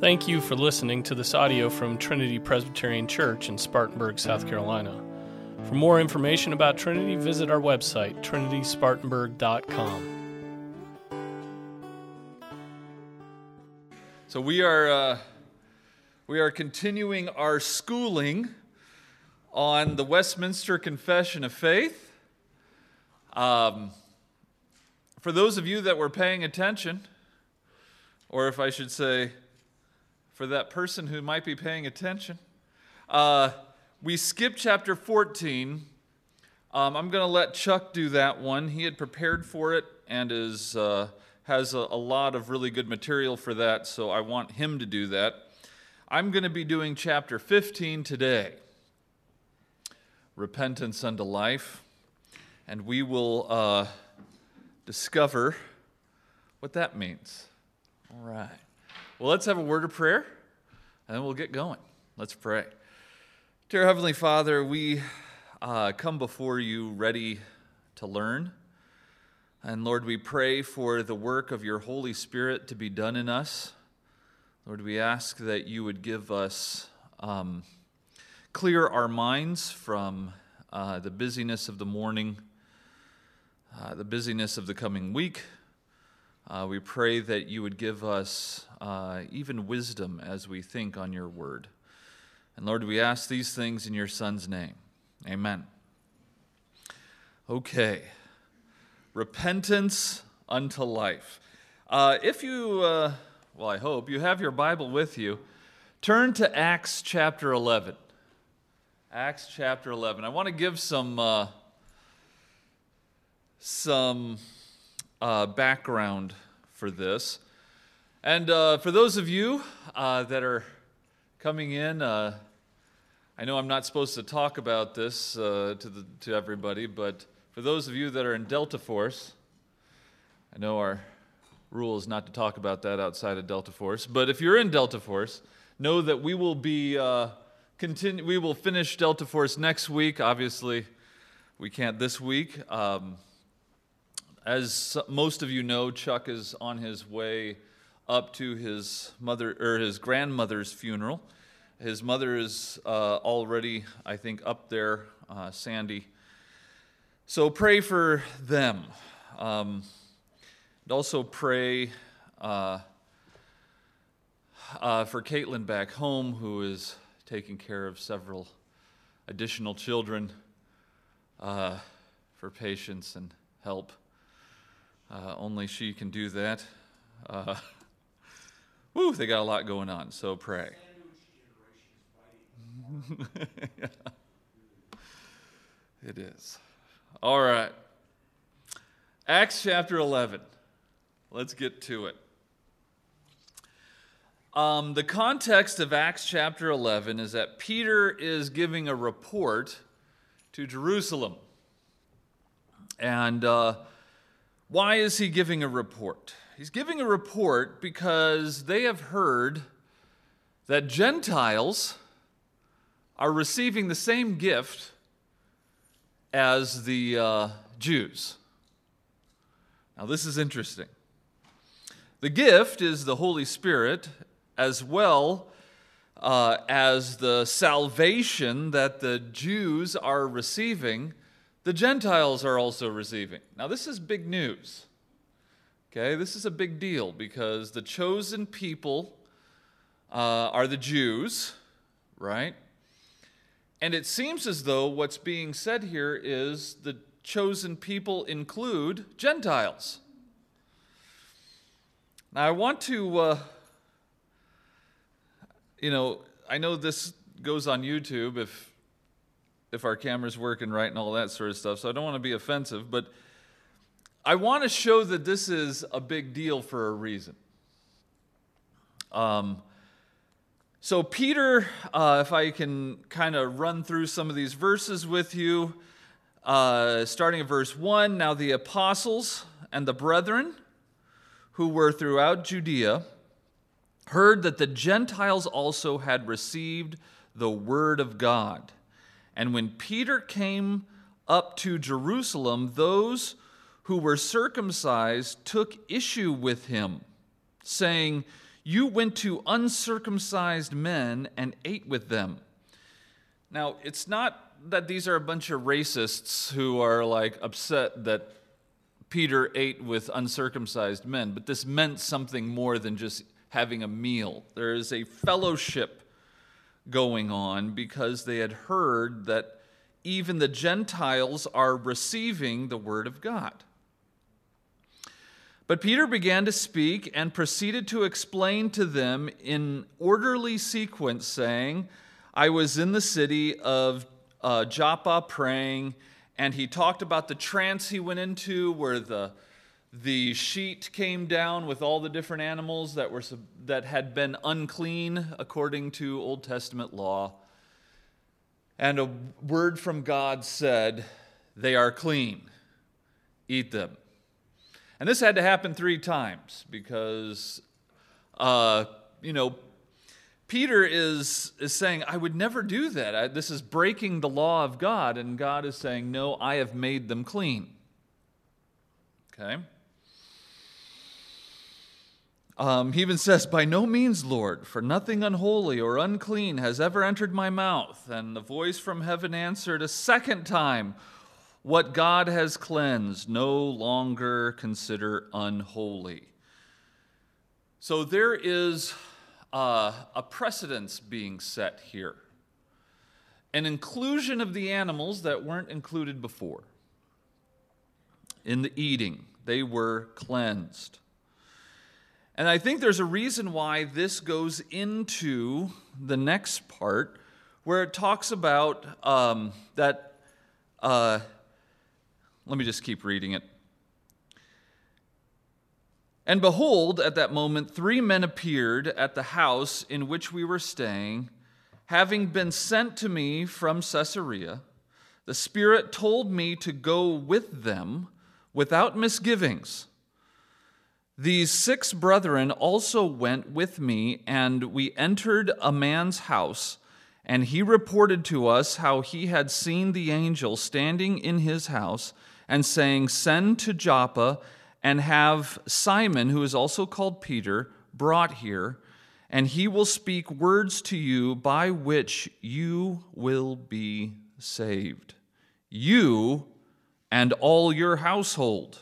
Thank you for listening to this audio from Trinity Presbyterian Church in Spartanburg, South Carolina. For more information about Trinity, visit our website, trinityspartanburg.com. So we are uh, we are continuing our schooling on the Westminster Confession of Faith. Um, for those of you that were paying attention, or if I should say, for that person who might be paying attention, uh, we skipped chapter 14. Um, I'm going to let Chuck do that one. He had prepared for it and is, uh, has a, a lot of really good material for that, so I want him to do that. I'm going to be doing chapter 15 today Repentance unto Life, and we will uh, discover what that means. All right. Well, let's have a word of prayer, and then we'll get going. Let's pray. Dear Heavenly Father, we uh, come before you ready to learn. And Lord, we pray for the work of your Holy Spirit to be done in us. Lord, we ask that you would give us, um, clear our minds from uh, the busyness of the morning, uh, the busyness of the coming week. Uh, we pray that you would give us uh, even wisdom as we think on your word. And Lord, we ask these things in your Son's name. Amen. Okay. Repentance unto life. Uh, if you, uh, well, I hope you have your Bible with you, turn to Acts chapter 11. Acts chapter 11. I want to give some, uh, some uh, background for this. And uh, for those of you uh, that are coming in, uh, I know I'm not supposed to talk about this uh, to, the, to everybody, but for those of you that are in Delta Force, I know our rule is not to talk about that outside of Delta Force, but if you're in Delta Force, know that we will be uh, continue. We will finish Delta Force next week. Obviously, we can't this week. Um, as most of you know, Chuck is on his way up to his mother or his grandmother's funeral. His mother is uh, already, I think, up there, uh, Sandy. So pray for them. Um, and also pray uh, uh, for Caitlin back home, who is taking care of several additional children, uh, for patience and help. Uh, only she can do that. Uh, woo, they got a lot going on, so pray. yeah. It is. All right. Acts chapter 11. Let's get to it. Um, the context of Acts chapter 11 is that Peter is giving a report to Jerusalem. And uh, why is he giving a report? He's giving a report because they have heard that Gentiles are receiving the same gift as the uh, Jews. Now, this is interesting. The gift is the Holy Spirit, as well uh, as the salvation that the Jews are receiving, the Gentiles are also receiving. Now, this is big news. Okay, this is a big deal because the chosen people uh, are the Jews, right? And it seems as though what's being said here is the chosen people include Gentiles. Now, I want to, uh, you know, I know this goes on YouTube if, if our camera's working right and all that sort of stuff, so I don't want to be offensive, but I want to show that this is a big deal for a reason. Um, so, Peter, uh, if I can kind of run through some of these verses with you, uh, starting at verse 1 Now the apostles and the brethren who were throughout Judea heard that the Gentiles also had received the word of God. And when Peter came up to Jerusalem, those who were circumcised took issue with him, saying, You went to uncircumcised men and ate with them. Now, it's not that these are a bunch of racists who are like upset that Peter ate with uncircumcised men, but this meant something more than just having a meal. There is a fellowship going on because they had heard that even the Gentiles are receiving the word of God. But Peter began to speak and proceeded to explain to them in orderly sequence, saying, I was in the city of uh, Joppa praying, and he talked about the trance he went into where the the sheet came down with all the different animals that were that had been unclean according to Old Testament law. And a word from God said, "They are clean. Eat them." And this had to happen three times because, uh, you know, Peter is, is saying, I would never do that. I, this is breaking the law of God. And God is saying, No, I have made them clean. Okay? Um, he even says, By no means, Lord, for nothing unholy or unclean has ever entered my mouth. And the voice from heaven answered a second time, What God has cleansed, no longer consider unholy. So there is uh, a precedence being set here an inclusion of the animals that weren't included before in the eating, they were cleansed. And I think there's a reason why this goes into the next part where it talks about um, that. Uh, let me just keep reading it. And behold, at that moment, three men appeared at the house in which we were staying, having been sent to me from Caesarea. The Spirit told me to go with them without misgivings. These six brethren also went with me, and we entered a man's house, and he reported to us how he had seen the angel standing in his house and saying, Send to Joppa and have Simon, who is also called Peter, brought here, and he will speak words to you by which you will be saved. You and all your household.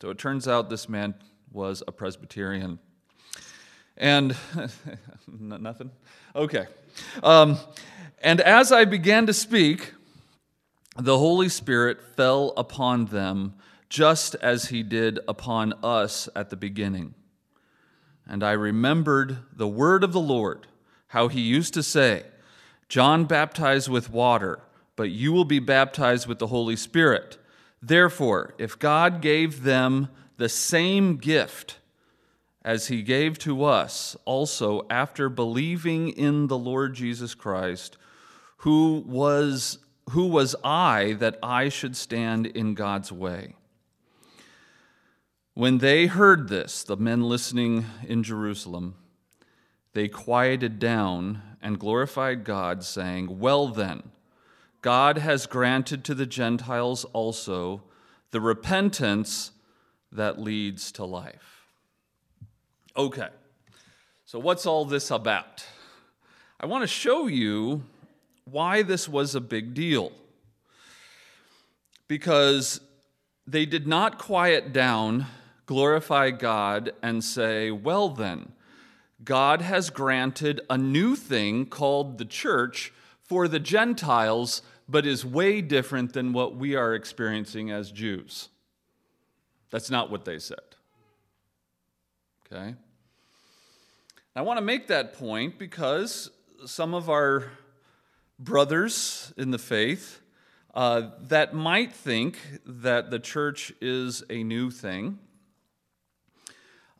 So it turns out this man was a Presbyterian. And nothing? Okay. Um, and as I began to speak, the Holy Spirit fell upon them just as he did upon us at the beginning. And I remembered the word of the Lord, how he used to say, John baptized with water, but you will be baptized with the Holy Spirit. Therefore, if God gave them the same gift as he gave to us also after believing in the Lord Jesus Christ, who was, who was I that I should stand in God's way? When they heard this, the men listening in Jerusalem, they quieted down and glorified God, saying, Well then, God has granted to the Gentiles also the repentance that leads to life. Okay, so what's all this about? I want to show you why this was a big deal. Because they did not quiet down, glorify God, and say, well, then, God has granted a new thing called the church for the Gentiles, but is way different than what we are experiencing as Jews. That's not what they said. Okay? I want to make that point because some of our brothers in the faith uh, that might think that the church is a new thing,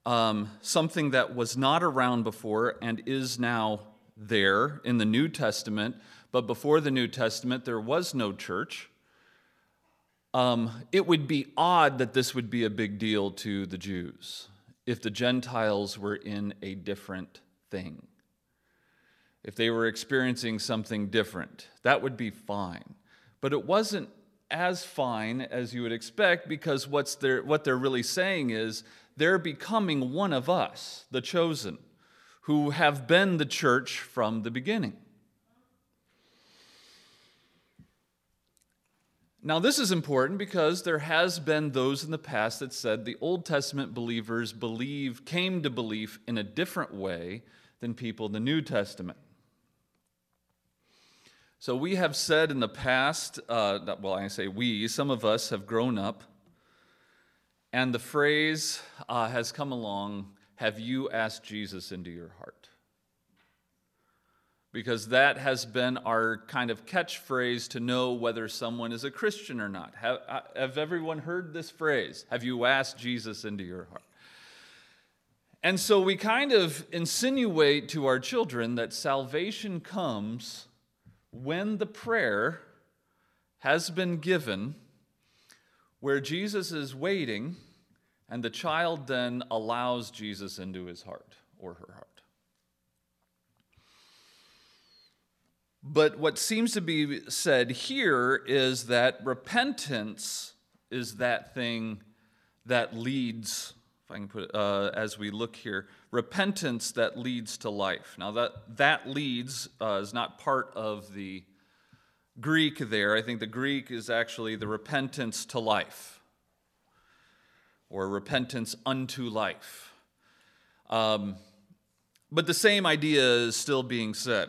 um, something that was not around before and is now there in the New Testament, but before the New Testament, there was no church. Um, it would be odd that this would be a big deal to the Jews if the Gentiles were in a different thing. If they were experiencing something different, that would be fine. But it wasn't as fine as you would expect because what's they're, what they're really saying is they're becoming one of us, the chosen. who have been the church from the beginning. Now, this is important because there has been those in the past that said the Old Testament believers believe came to belief in a different way than people in the New Testament. So we have said in the past, uh, well, I say we, some of us have grown up, and the phrase uh, has come along Have you asked Jesus into your heart? Because that has been our kind of catchphrase to know whether someone is a Christian or not. Have, uh, have everyone heard this phrase? Have you asked Jesus into your heart? And so we kind of insinuate to our children that salvation comes when the prayer has been given, where Jesus is waiting, and the child then allows Jesus into his heart or her heart. But what seems to be said here is that repentance is that thing that leads, if I can put it, uh, as we look here, repentance that leads to life. Now, that, that leads uh, is not part of the Greek there. I think the Greek is actually the repentance to life or repentance unto life. Um, but the same idea is still being said.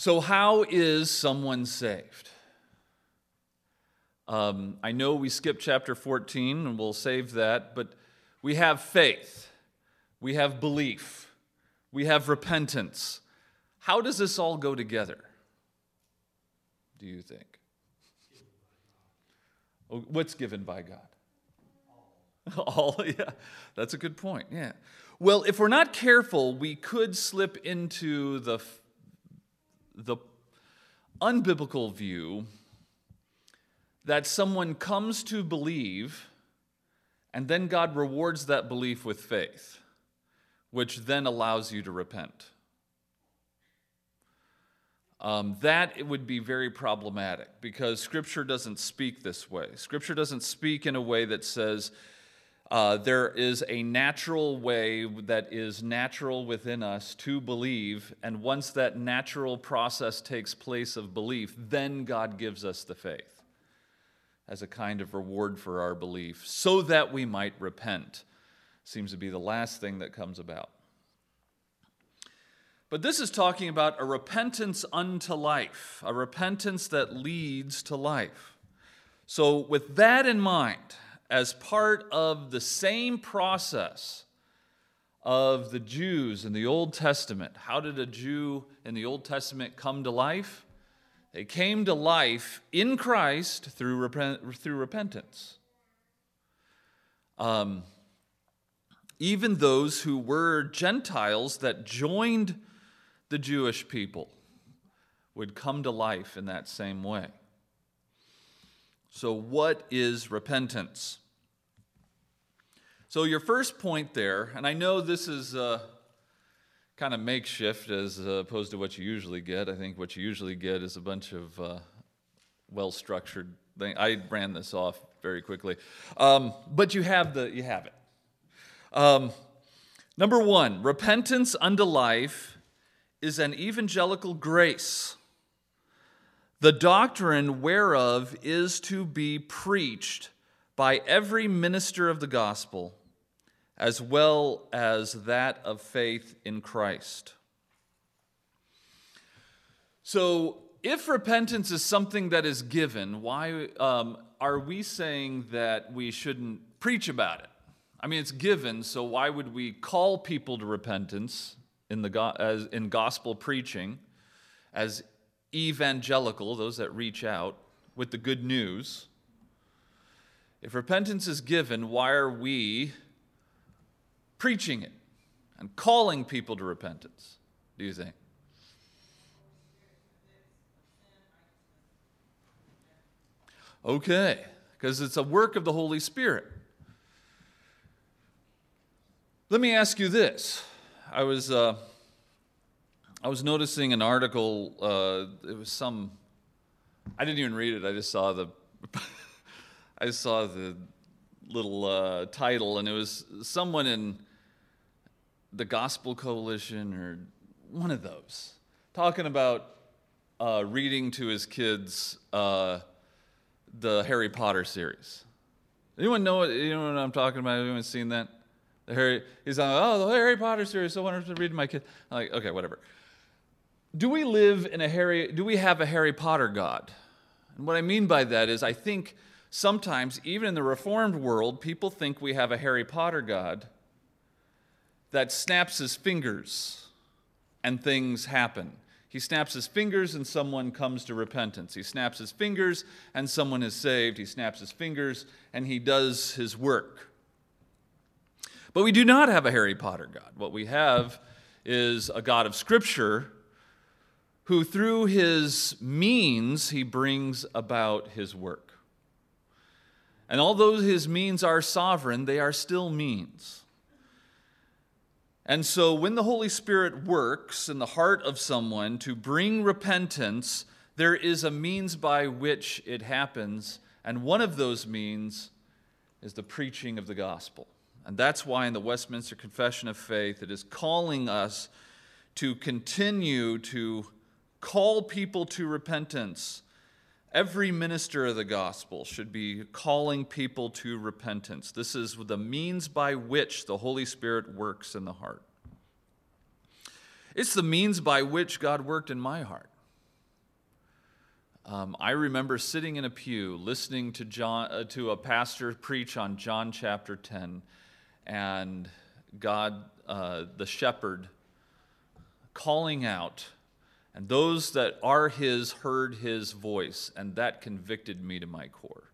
So, how is someone saved? Um, I know we skipped chapter 14 and we'll save that, but we have faith, we have belief, we have repentance. How does this all go together? Do you think? Oh, what's given by God? All, yeah, that's a good point. Yeah. Well, if we're not careful, we could slip into the the unbiblical view that someone comes to believe and then God rewards that belief with faith, which then allows you to repent. Um, that it would be very problematic because Scripture doesn't speak this way. Scripture doesn't speak in a way that says, uh, there is a natural way that is natural within us to believe, and once that natural process takes place of belief, then God gives us the faith as a kind of reward for our belief so that we might repent. Seems to be the last thing that comes about. But this is talking about a repentance unto life, a repentance that leads to life. So, with that in mind, as part of the same process of the Jews in the Old Testament. How did a Jew in the Old Testament come to life? They came to life in Christ through, repent, through repentance. Um, even those who were Gentiles that joined the Jewish people would come to life in that same way. So, what is repentance? So, your first point there, and I know this is uh, kind of makeshift as opposed to what you usually get. I think what you usually get is a bunch of uh, well structured things. I ran this off very quickly. Um, but you have, the, you have it. Um, number one, repentance unto life is an evangelical grace the doctrine whereof is to be preached by every minister of the gospel, as well as that of faith in Christ. So, if repentance is something that is given, why um, are we saying that we shouldn't preach about it? I mean, it's given, so why would we call people to repentance in, the go- as, in gospel preaching as evangelical, those that reach out with the good news. If repentance is given, why are we preaching it and calling people to repentance, do you think? Okay, because it's a work of the Holy Spirit. Let me ask you this. I was. Uh, I was noticing an article. Uh, it was some. I didn't even read it. I just saw the. I saw the little uh, title, and it was someone in the Gospel Coalition or one of those, talking about uh, reading to his kids uh, the Harry Potter series. Anyone know what, you know what I'm talking about? Anyone seen that? The Harry, he's like, oh, the Harry Potter series. So wanted to read to my kids. I'm like, okay, whatever. Do we live in a Harry? Do we have a Harry Potter God? And what I mean by that is, I think sometimes, even in the Reformed world, people think we have a Harry Potter God that snaps his fingers and things happen. He snaps his fingers and someone comes to repentance. He snaps his fingers and someone is saved. He snaps his fingers and he does his work. But we do not have a Harry Potter God. What we have is a God of Scripture who, through his means, he brings about his work. And although his means are sovereign, they are still means. And so, when the Holy Spirit works in the heart of someone to bring repentance, there is a means by which it happens. And one of those means is the preaching of the gospel. And that's why in the Westminster Confession of Faith, it is calling us to continue to call people to repentance. Every minister of the gospel should be calling people to repentance. This is the means by which the Holy Spirit works in the heart. It's the means by which God worked in my heart. Um, I remember sitting in a pew listening to, John, uh, to a pastor preach on John chapter 10, and God, uh, the shepherd, calling out and those that are his heard his voice, and that convicted me to my core.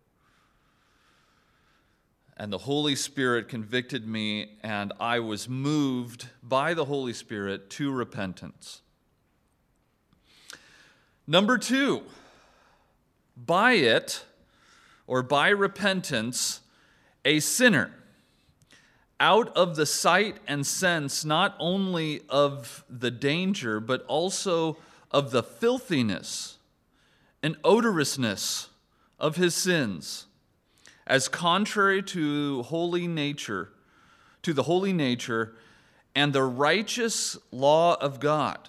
And the Holy Spirit convicted me, and I was moved by the Holy Spirit to repentance. Number two, by it, or by repentance, a sinner out of the sight and sense not only of the danger, but also of the filthiness and odorousness of his sins, as contrary to holy nature, to the holy nature and the righteous law of God,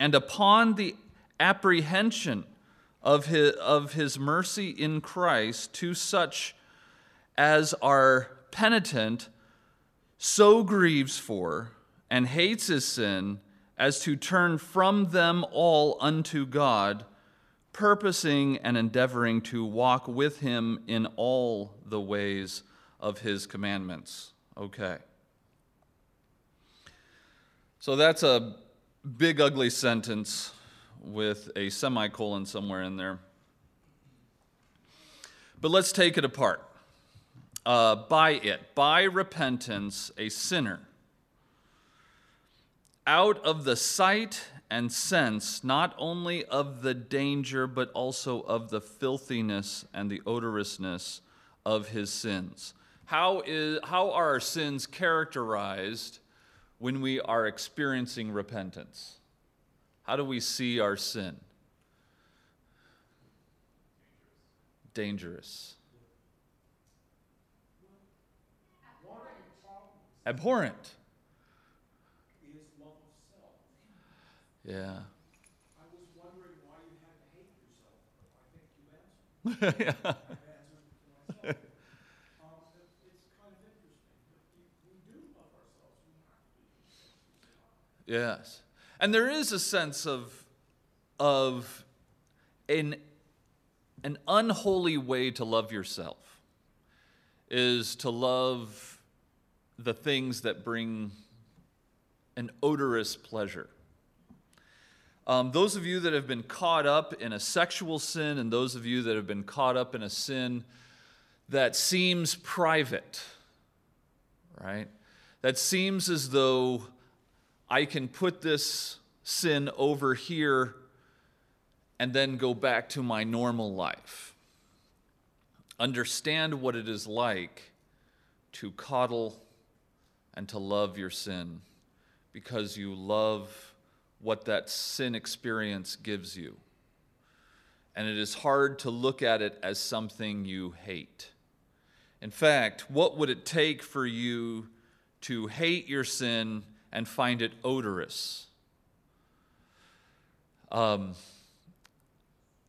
and upon the apprehension of his, of his mercy in Christ to such as are penitent, so grieves for and hates his sin as to turn from them all unto God, purposing and endeavoring to walk with him in all the ways of his commandments. Okay. So that's a big, ugly sentence with a semicolon somewhere in there. But let's take it apart. Uh, by it, by repentance, a sinner out of the sight and sense not only of the danger, but also of the filthiness and the odorousness of his sins. How, is, how are our sins characterized when we are experiencing repentance? How do we see our sin? Dangerous. Abhorrent. Yeah. I was wondering why you had to hate yourself. I think you answered. yeah. I've. Um, it's kind of interesting. we do love ourselves. We have to be. Yes. And there is a sense of, of an, an unholy way to love yourself is to love the things that bring an odorous pleasure. Um, those of you that have been caught up in a sexual sin, and those of you that have been caught up in a sin that seems private, right? That seems as though I can put this sin over here and then go back to my normal life. Understand what it is like to coddle and to love your sin because you love what that sin experience gives you. And it is hard to look at it as something you hate. In fact, what would it take for you to hate your sin and find it odorous. Um,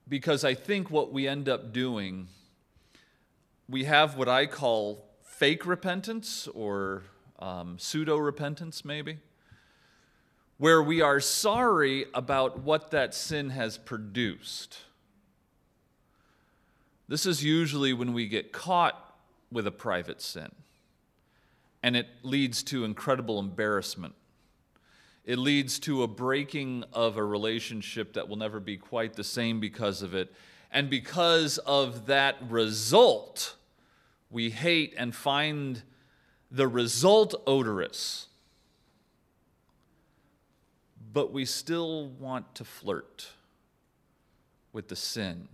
because I think what we end up doing, we have what I call fake repentance or um, pseudo repentance, maybe, where we are sorry about what that sin has produced. This is usually when we get caught with a private sin, and it leads to incredible embarrassment. It leads to a breaking of a relationship that will never be quite the same because of it. And because of that result, we hate and find the result odorous. But we still want to flirt with the sin.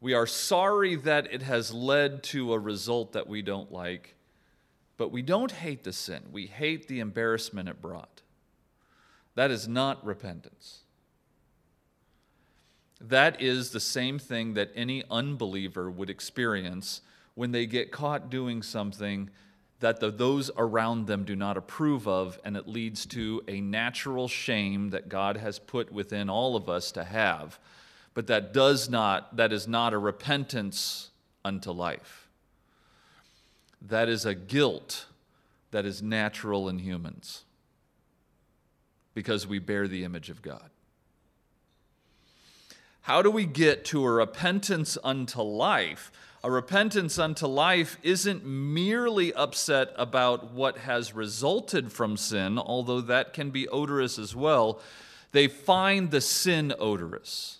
We are sorry that it has led to a result that we don't like, but we don't hate the sin. We hate the embarrassment it brought. That is not repentance. That is the same thing that any unbeliever would experience when they get caught doing something that the, those around them do not approve of, and it leads to a natural shame that God has put within all of us to have. But that does not, that is not a repentance unto life. That is a guilt that is natural in humans because we bear the image of God. How do we get to a repentance unto life? A repentance unto life isn't merely upset about what has resulted from sin, although that can be odorous as well. They find the sin odorous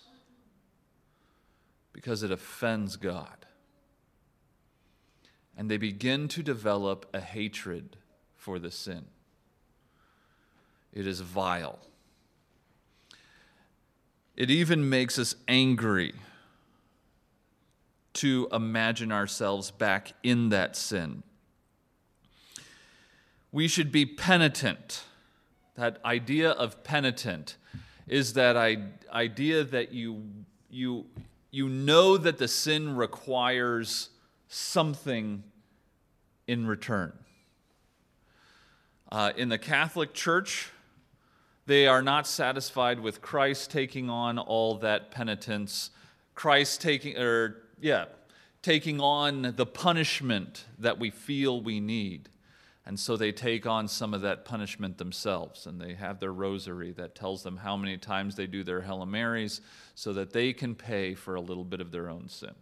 because it offends God. And they begin to develop a hatred for the sin. It is vile. It even makes us angry to imagine ourselves back in that sin. We should be penitent. That idea of penitent is that idea that you, you, you know that the sin requires something in return. Uh, in the Catholic Church, they are not satisfied with Christ taking on all that penitence, Christ taking, or yeah, taking on the punishment that we feel we need. And so they take on some of that punishment themselves, and they have their rosary that tells them how many times they do their Hail Marys so that they can pay for a little bit of their own sin.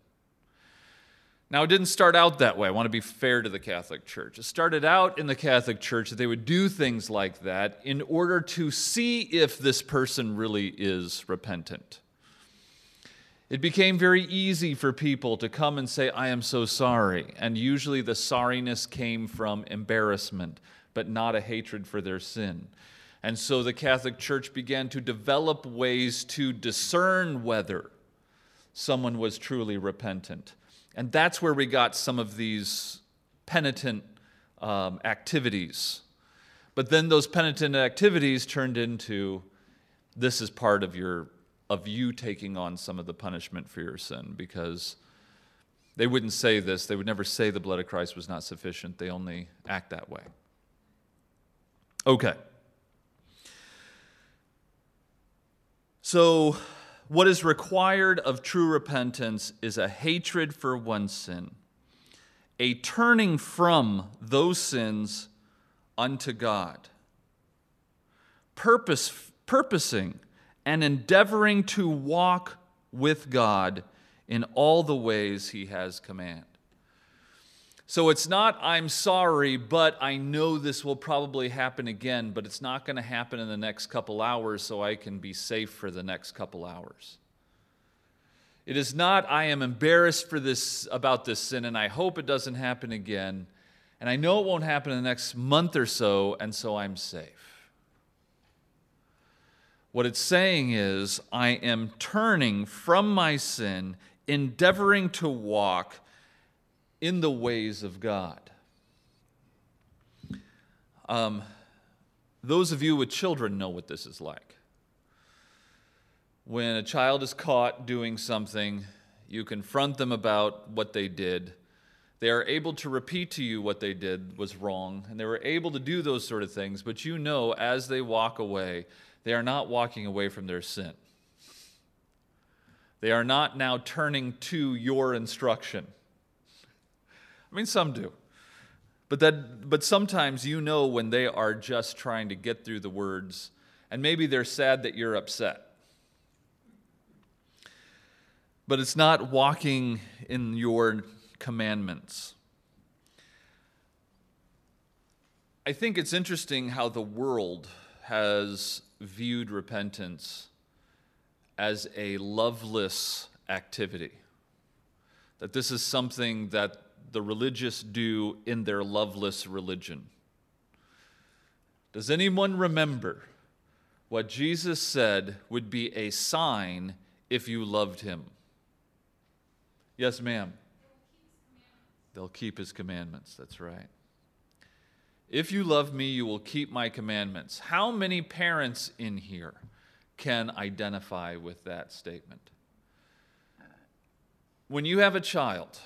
Now, it didn't start out that way. I want to be fair to the Catholic Church. It started out in the Catholic Church that they would do things like that in order to see if this person really is repentant. It became very easy for people to come and say, I am so sorry. And usually the sorriness came from embarrassment, but not a hatred for their sin. And so the Catholic Church began to develop ways to discern whether someone was truly repentant. And that's where we got some of these penitent um, activities. But then those penitent activities turned into this is part of your of you taking on some of the punishment for your sin because they wouldn't say this. They would never say the blood of Christ was not sufficient. They only act that way. Okay. So what is required of true repentance is a hatred for one sin, a turning from those sins unto God, purpose, purposing and endeavoring to walk with God in all the ways He has command. So it's not, I'm sorry, but I know this will probably happen again, but it's not going to happen in the next couple hours, so I can be safe for the next couple hours. It is not, I am embarrassed for this about this sin, and I hope it doesn't happen again, and I know it won't happen in the next month or so, and so I'm safe. What it's saying is, I am turning from my sin, endeavoring to walk in the ways of God. Um, those of you with children know what this is like. When a child is caught doing something, you confront them about what they did. They are able to repeat to you what they did was wrong, and they were able to do those sort of things, but you know as they walk away, they are not walking away from their sin. They are not now turning to your instruction. I mean, some do. But, that, but sometimes you know when they are just trying to get through the words, and maybe they're sad that you're upset. But it's not walking in your commandments. I think it's interesting how the world has viewed repentance as a loveless activity. That this is something that the religious do in their loveless religion. Does anyone remember what Jesus said would be a sign if you loved him? Yes, ma'am. They'll keep his commandments. That's right. If you love me, you will keep my commandments. How many parents in here can identify with that statement? When you have a child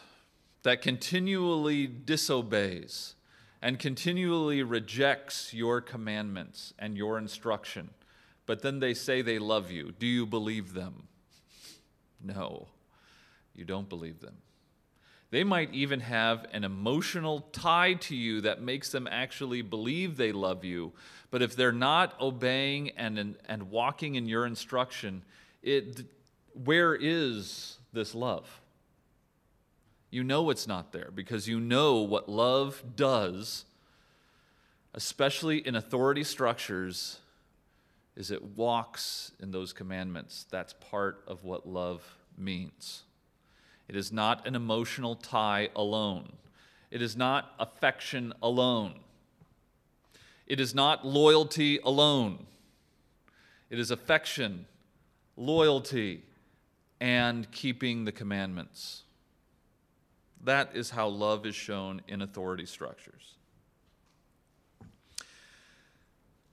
that continually disobeys and continually rejects your commandments and your instruction, but then they say they love you, do you believe them? No, you don't believe them. They might even have an emotional tie to you that makes them actually believe they love you. But if they're not obeying and, and walking in your instruction, it, where is this love? You know it's not there because you know what love does, especially in authority structures, is it walks in those commandments. That's part of what love means. It is not an emotional tie alone. It is not affection alone. It is not loyalty alone. It is affection, loyalty, and keeping the commandments. That is how love is shown in authority structures.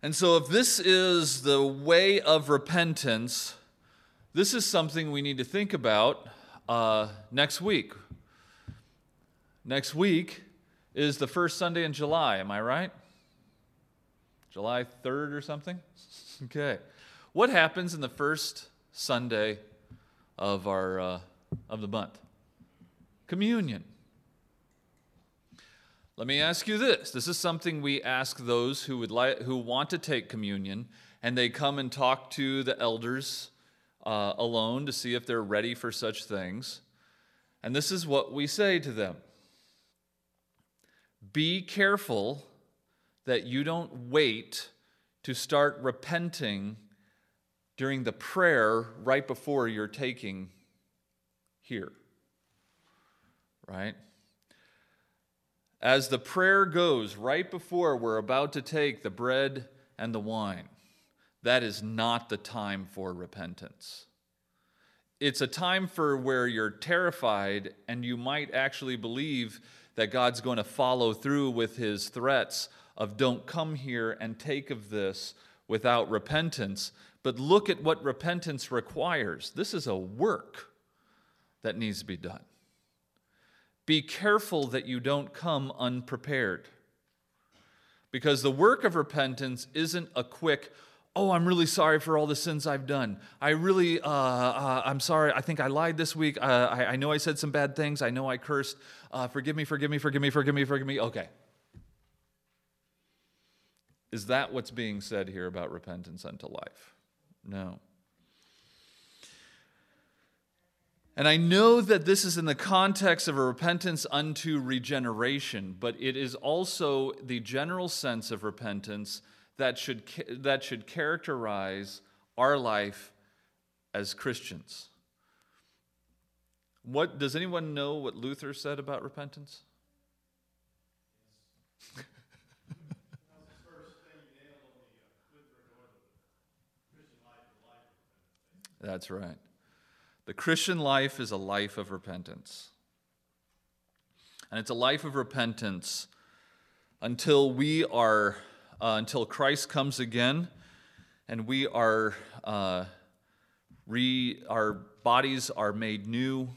And so, if this is the way of repentance, this is something we need to think about uh, next week. Next week is the first Sunday in July, am I right? July 3rd or something? Okay. What happens in the first Sunday of, our, uh, of the month? Communion. Let me ask you this. This is something we ask those who, would like, who want to take communion, and they come and talk to the elders uh, alone to see if they're ready for such things. And this is what we say to them Be careful that you don't wait to start repenting during the prayer right before you're taking here. Right? As the prayer goes right before we're about to take the bread and the wine, that is not the time for repentance. It's a time for where you're terrified and you might actually believe that God's going to follow through with his threats of don't come here and take of this without repentance. But look at what repentance requires. This is a work that needs to be done. Be careful that you don't come unprepared. Because the work of repentance isn't a quick, oh, I'm really sorry for all the sins I've done. I really, uh, uh, I'm sorry. I think I lied this week. Uh, I, I, know I said some bad things. I know I cursed. Uh, forgive me, forgive me, forgive me, forgive me, forgive me. Okay. Is that what's being said here about repentance unto life? No. And I know that this is in the context of a repentance unto regeneration, but it is also the general sense of repentance that should, that should characterize our life as Christians. What, does anyone know what Luther said about repentance? That's right. The Christian life is a life of repentance. And it's a life of repentance until we are uh, until Christ comes again and we are, uh, re, our bodies are made new,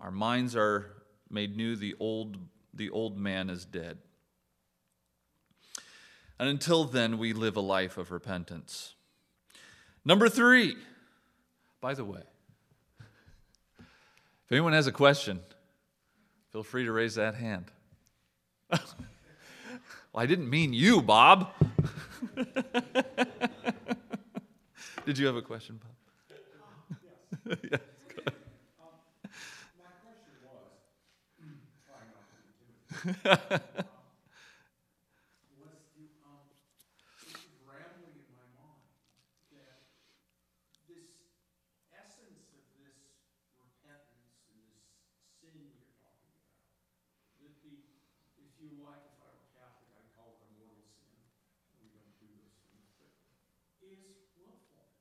our minds are made new, the old the old man is dead. And until then, we live a life of repentance. Number three, by the way, if anyone has a question, feel free to raise that hand. well, I didn't mean you, Bob. Did you have a question, Bob? yeah. Um, my question was, trying not to be intimidated. Was the, um, it was rambling in my mind that this essence of this repentance and this sin you're talking about, that the, if you like, if I were Catholic, I'd call it a mortal sin. We don't do those things, but is willfulness.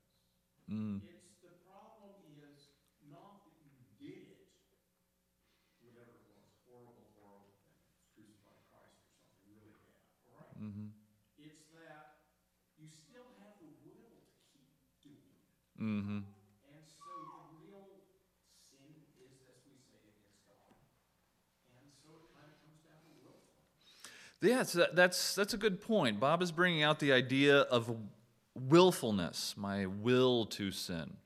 Mm, It's, the problem is not that you did it, whatever it was, horrible, horrible thing, crucified Christ or something really bad, all right? mhm, It's that you still have the will to keep doing mhm. And so the real sin is, as we say, against God. And so it kind of comes down to willfulness. Yes, that's, that's a good point. Bob is bringing out the idea of willfulness, my will to sin.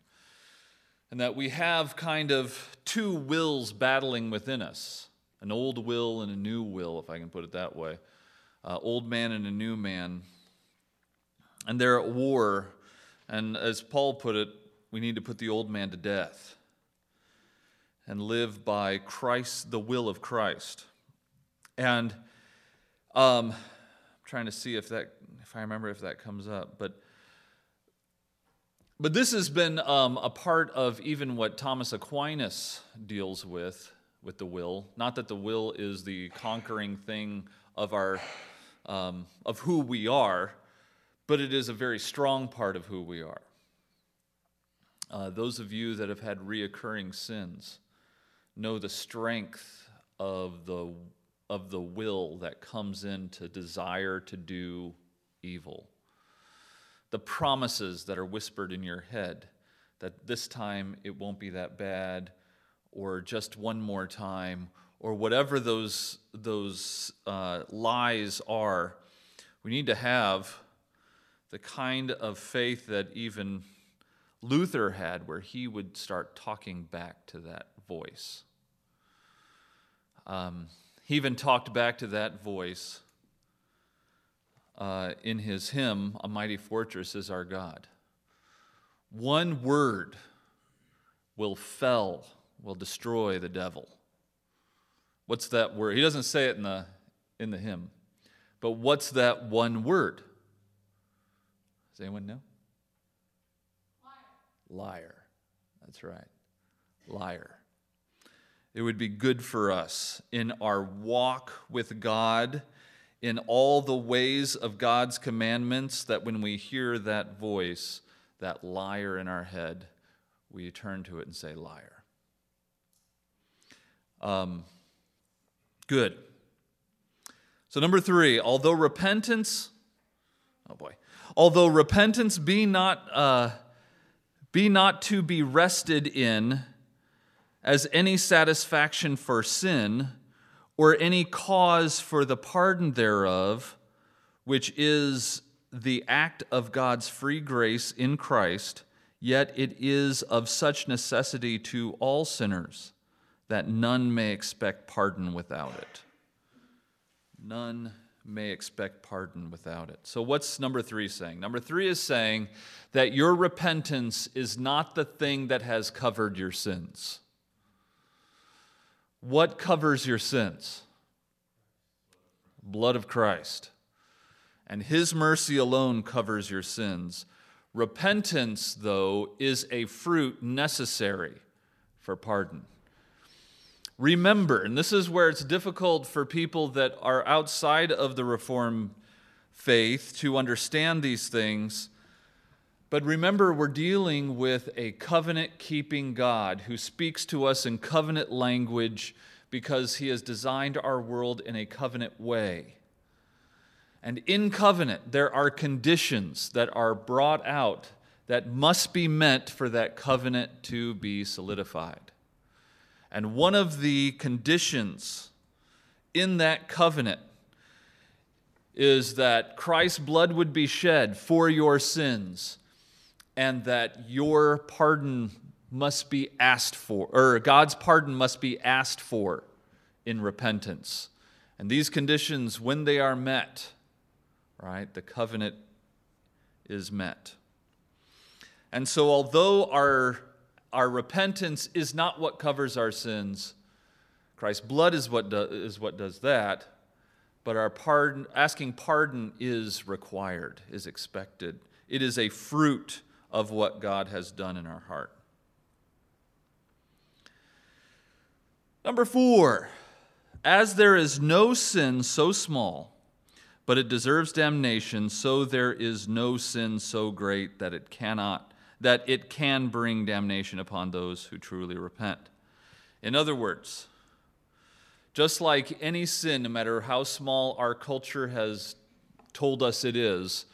And that we have kind of two wills battling within us an old will and a new will, if I can put it that way. Uh, old man and a new man. And they're at war. And as Paul put it, we need to put the old man to death and live by Christ, the will of Christ. And um, I'm trying to see if that, if I remember if that comes up, but but this has been um, a part of even what Thomas Aquinas deals with with the will. Not that the will is the conquering thing of our um, of who we are, but it is a very strong part of who we are. Uh, those of you that have had reoccurring sins know the strength of the of the will that comes in to desire to do evil. The promises that are whispered in your head that this time it won't be that bad, or just one more time, or whatever those, those uh, lies are. We need to have the kind of faith that even Luther had, where he would start talking back to that voice. Um, he even talked back to that voice uh, in his hymn, A Mighty Fortress is Our God. One word will fell, will destroy the devil. What's that word? He doesn't say it in the, in the hymn, but what's that one word? Does anyone know? Liar. Liar. That's right. Liar. It would be good for us in our walk with God, in all the ways of God's commandments, that when we hear that voice, that liar in our head, we turn to it and say, Liar. Um, good. So, number three, although repentance, oh boy, although repentance be not, uh, be not to be rested in, as any satisfaction for sin or any cause for the pardon thereof, which is the act of God's free grace in Christ, yet it is of such necessity to all sinners that none may expect pardon without it. None may expect pardon without it. So, what's number three saying? Number three is saying that your repentance is not the thing that has covered your sins. What covers your sins? Blood of Christ. And His mercy alone covers your sins. Repentance, though, is a fruit necessary for pardon. Remember, and this is where it's difficult for people that are outside of the Reformed faith to understand these things. But remember, we're dealing with a covenant keeping God who speaks to us in covenant language because he has designed our world in a covenant way. And in covenant, there are conditions that are brought out that must be met for that covenant to be solidified. And one of the conditions in that covenant is that Christ's blood would be shed for your sins and that your pardon must be asked for, or God's pardon must be asked for in repentance. And these conditions, when they are met, right, the covenant is met. And so, although our, our repentance is not what covers our sins, Christ's blood is what, do, is what does that, but our pardon, asking pardon is required, is expected. It is a fruit of what God has done in our heart. Number four, as there is no sin so small, but it deserves damnation, so there is no sin so great that it cannot, that it can bring damnation upon those who truly repent. In other words, just like any sin, no matter how small our culture has told us it is,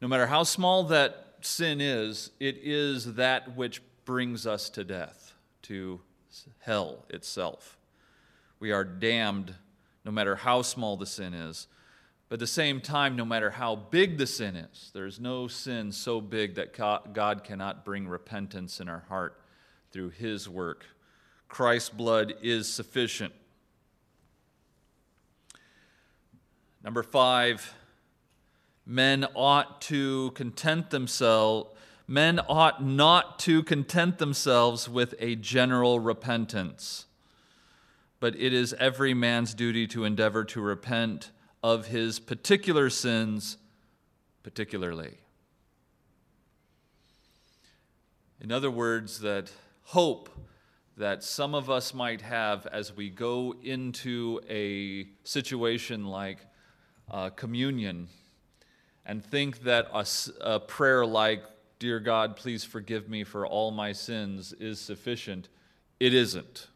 no matter how small that sin is, it is that which brings us to death, to hell itself. We are damned no matter how small the sin is. But at the same time, no matter how big the sin is, there's no sin so big that God cannot bring repentance in our heart through His work. Christ's blood is sufficient. Number five, men ought to content themselves men ought not to content themselves with a general repentance, but it is every man's duty to endeavor to repent of his particular sins particularly. In other words, that hope that some of us might have as we go into a situation like uh, communion and think that a, a prayer like, Dear God, please forgive me for all my sins, is sufficient. It isn't.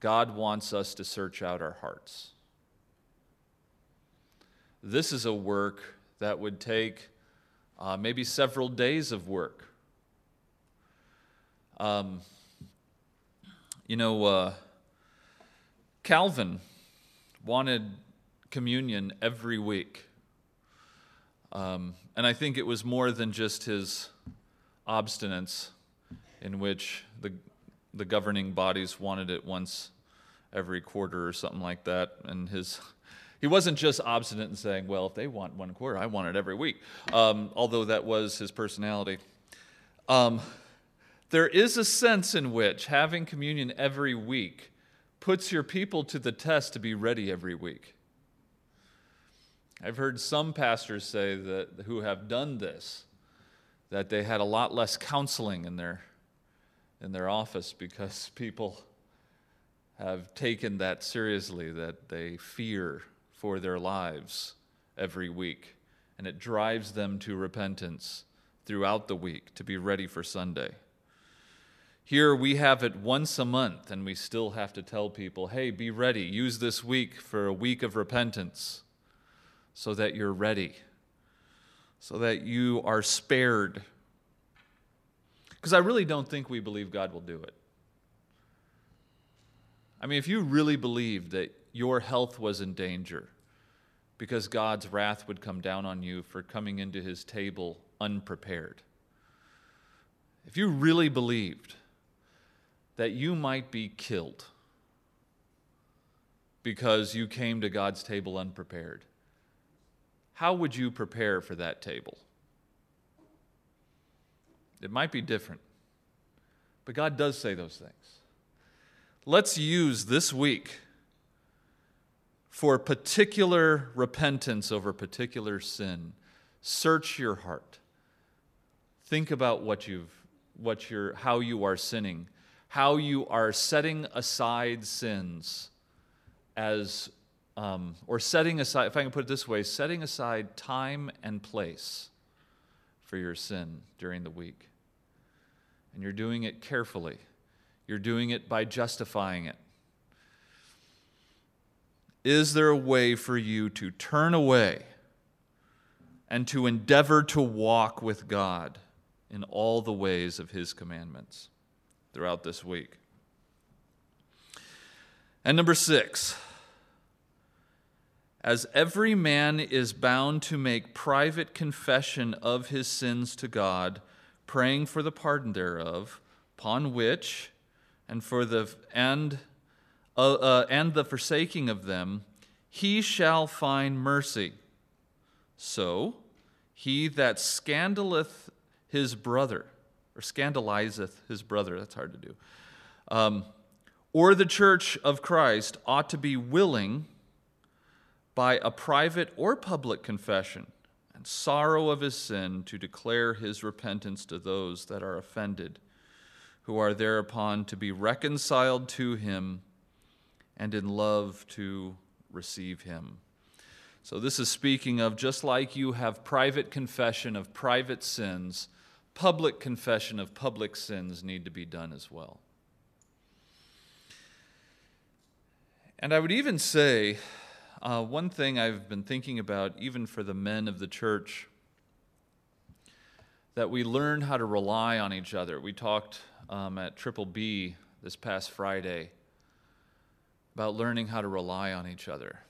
God wants us to search out our hearts. This is a work that would take uh, maybe several days of work. Um, you know, uh, Calvin wanted communion every week. Um, and I think it was more than just his obstinance, in which the, the governing bodies wanted it once every quarter or something like that. And his, he wasn't just obstinate in saying, well, if they want one quarter, I want it every week, um, although that was his personality. Um, there is a sense in which having communion every week puts your people to the test to be ready every week. I've heard some pastors say that who have done this that they had a lot less counseling in their in their office because people have taken that seriously that they fear for their lives every week and it drives them to repentance throughout the week to be ready for Sunday. Here we have it once a month, and we still have to tell people, hey, be ready. Use this week for a week of repentance so that you're ready, so that you are spared. Because I really don't think we believe God will do it. I mean, if you really believed that your health was in danger because God's wrath would come down on you for coming into his table unprepared, if you really believed that you might be killed because you came to God's table unprepared, how would you prepare for that table? It might be different, but God does say those things. Let's use this week for particular repentance over particular sin. Search your heart. Think about what you've, what you're, how you are sinning, how you are setting aside sins as um, or setting aside, if I can put it this way, setting aside time and place for your sin during the week. And you're doing it carefully, you're doing it by justifying it. Is there a way for you to turn away and to endeavor to walk with God in all the ways of His commandments throughout this week? And number six, as every man is bound to make private confession of his sins to God, praying for the pardon thereof, upon which, and for the and uh, uh, and the forsaking of them, he shall find mercy. So, he that scandaleth his brother, or scandalizeth his brother, that's hard to do, um, or the church of Christ ought to be willing by a private or public confession and sorrow of his sin to declare his repentance to those that are offended, who are thereupon to be reconciled to him and in love to receive him. So, this is speaking of just like you have private confession of private sins, public confession of public sins need to be done as well. And I would even say uh, one thing I've been thinking about, even for the men of the church, that we learn how to rely on each other. We talked um, at Triple B this past Friday about learning how to rely on each other.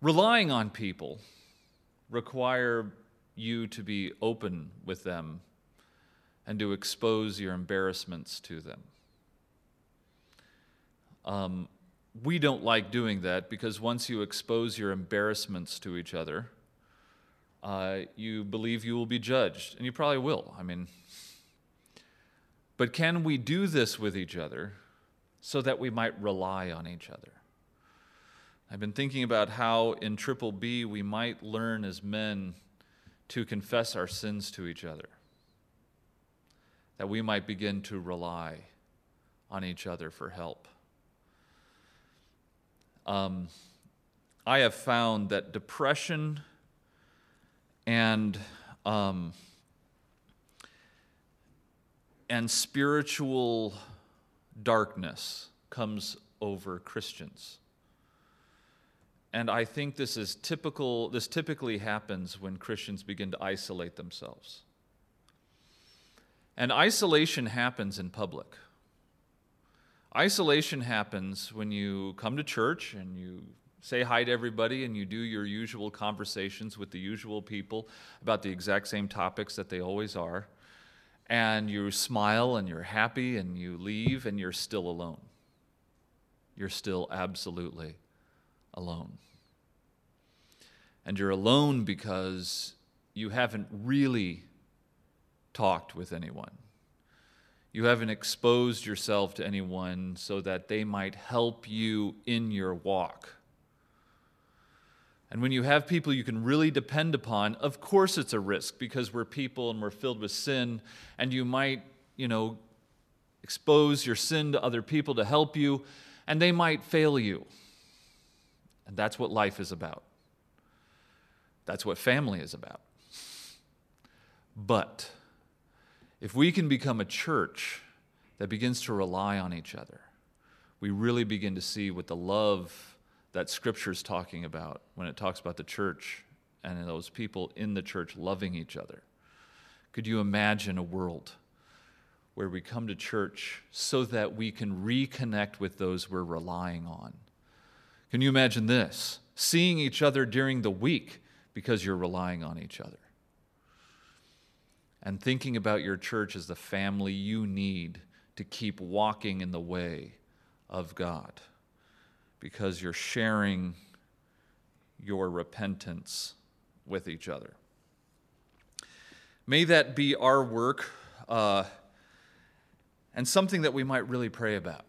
Relying on people require you to be open with them and to expose your embarrassments to them. Um, we don't like doing that because once you expose your embarrassments to each other, uh, you believe you will be judged, and you probably will. I mean, but can we do this with each other so that we might rely on each other? I've been thinking about how in Triple B we might learn as men to confess our sins to each other, that we might begin to rely on each other for help. Um, I have found that depression and um, and spiritual darkness comes over Christians. And I think this is typical, this typically happens when Christians begin to isolate themselves. And isolation happens in public. Isolation happens when you come to church and you say hi to everybody and you do your usual conversations with the usual people about the exact same topics that they always are. And you smile and you're happy and you leave and you're still alone. You're still absolutely alone. And you're alone because you haven't really talked with anyone. You haven't exposed yourself to anyone so that they might help you in your walk. And when you have people you can really depend upon, of course it's a risk because we're people and we're filled with sin, and you might, you know, expose your sin to other people to help you, and they might fail you. And that's what life is about. That's what family is about. But if we can become a church that begins to rely on each other, we really begin to see what the love that Scripture is talking about when it talks about the church and those people in the church loving each other. Could you imagine a world where we come to church so that we can reconnect with those we're relying on? Can you imagine this? Seeing each other during the week because you're relying on each other and thinking about your church as the family you need to keep walking in the way of God because you're sharing your repentance with each other. May that be our work uh, and something that we might really pray about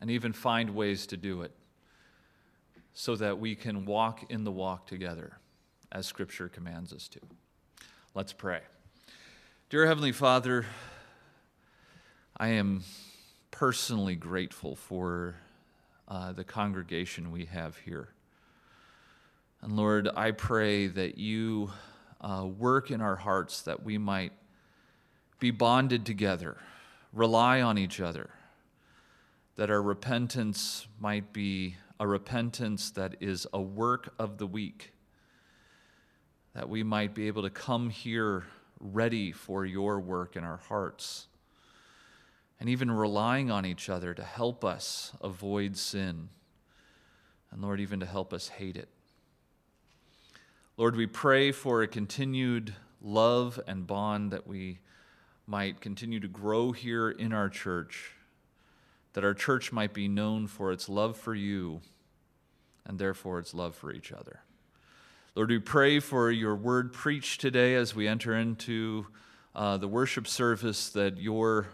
and even find ways to do it so that we can walk in the walk together as Scripture commands us to. Let's pray. Dear Heavenly Father, I am personally grateful for uh, the congregation we have here. And Lord, I pray that you uh, work in our hearts that we might be bonded together, rely on each other, that our repentance might be a repentance that is a work of the week that we might be able to come here ready for your work in our hearts. and even relying on each other to help us avoid sin. And Lord, even to help us hate it. Lord, we pray for a continued love and bond that we might continue to grow here in our church, that our church might be known for its love for you and therefore its love for each other. Lord, we pray for your word preached today as we enter into uh, the worship service, that your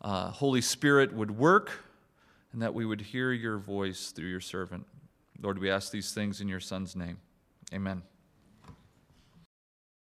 uh, Holy Spirit would work and that we would hear your voice through your servant. Lord, we ask these things in your Son's name. Amen.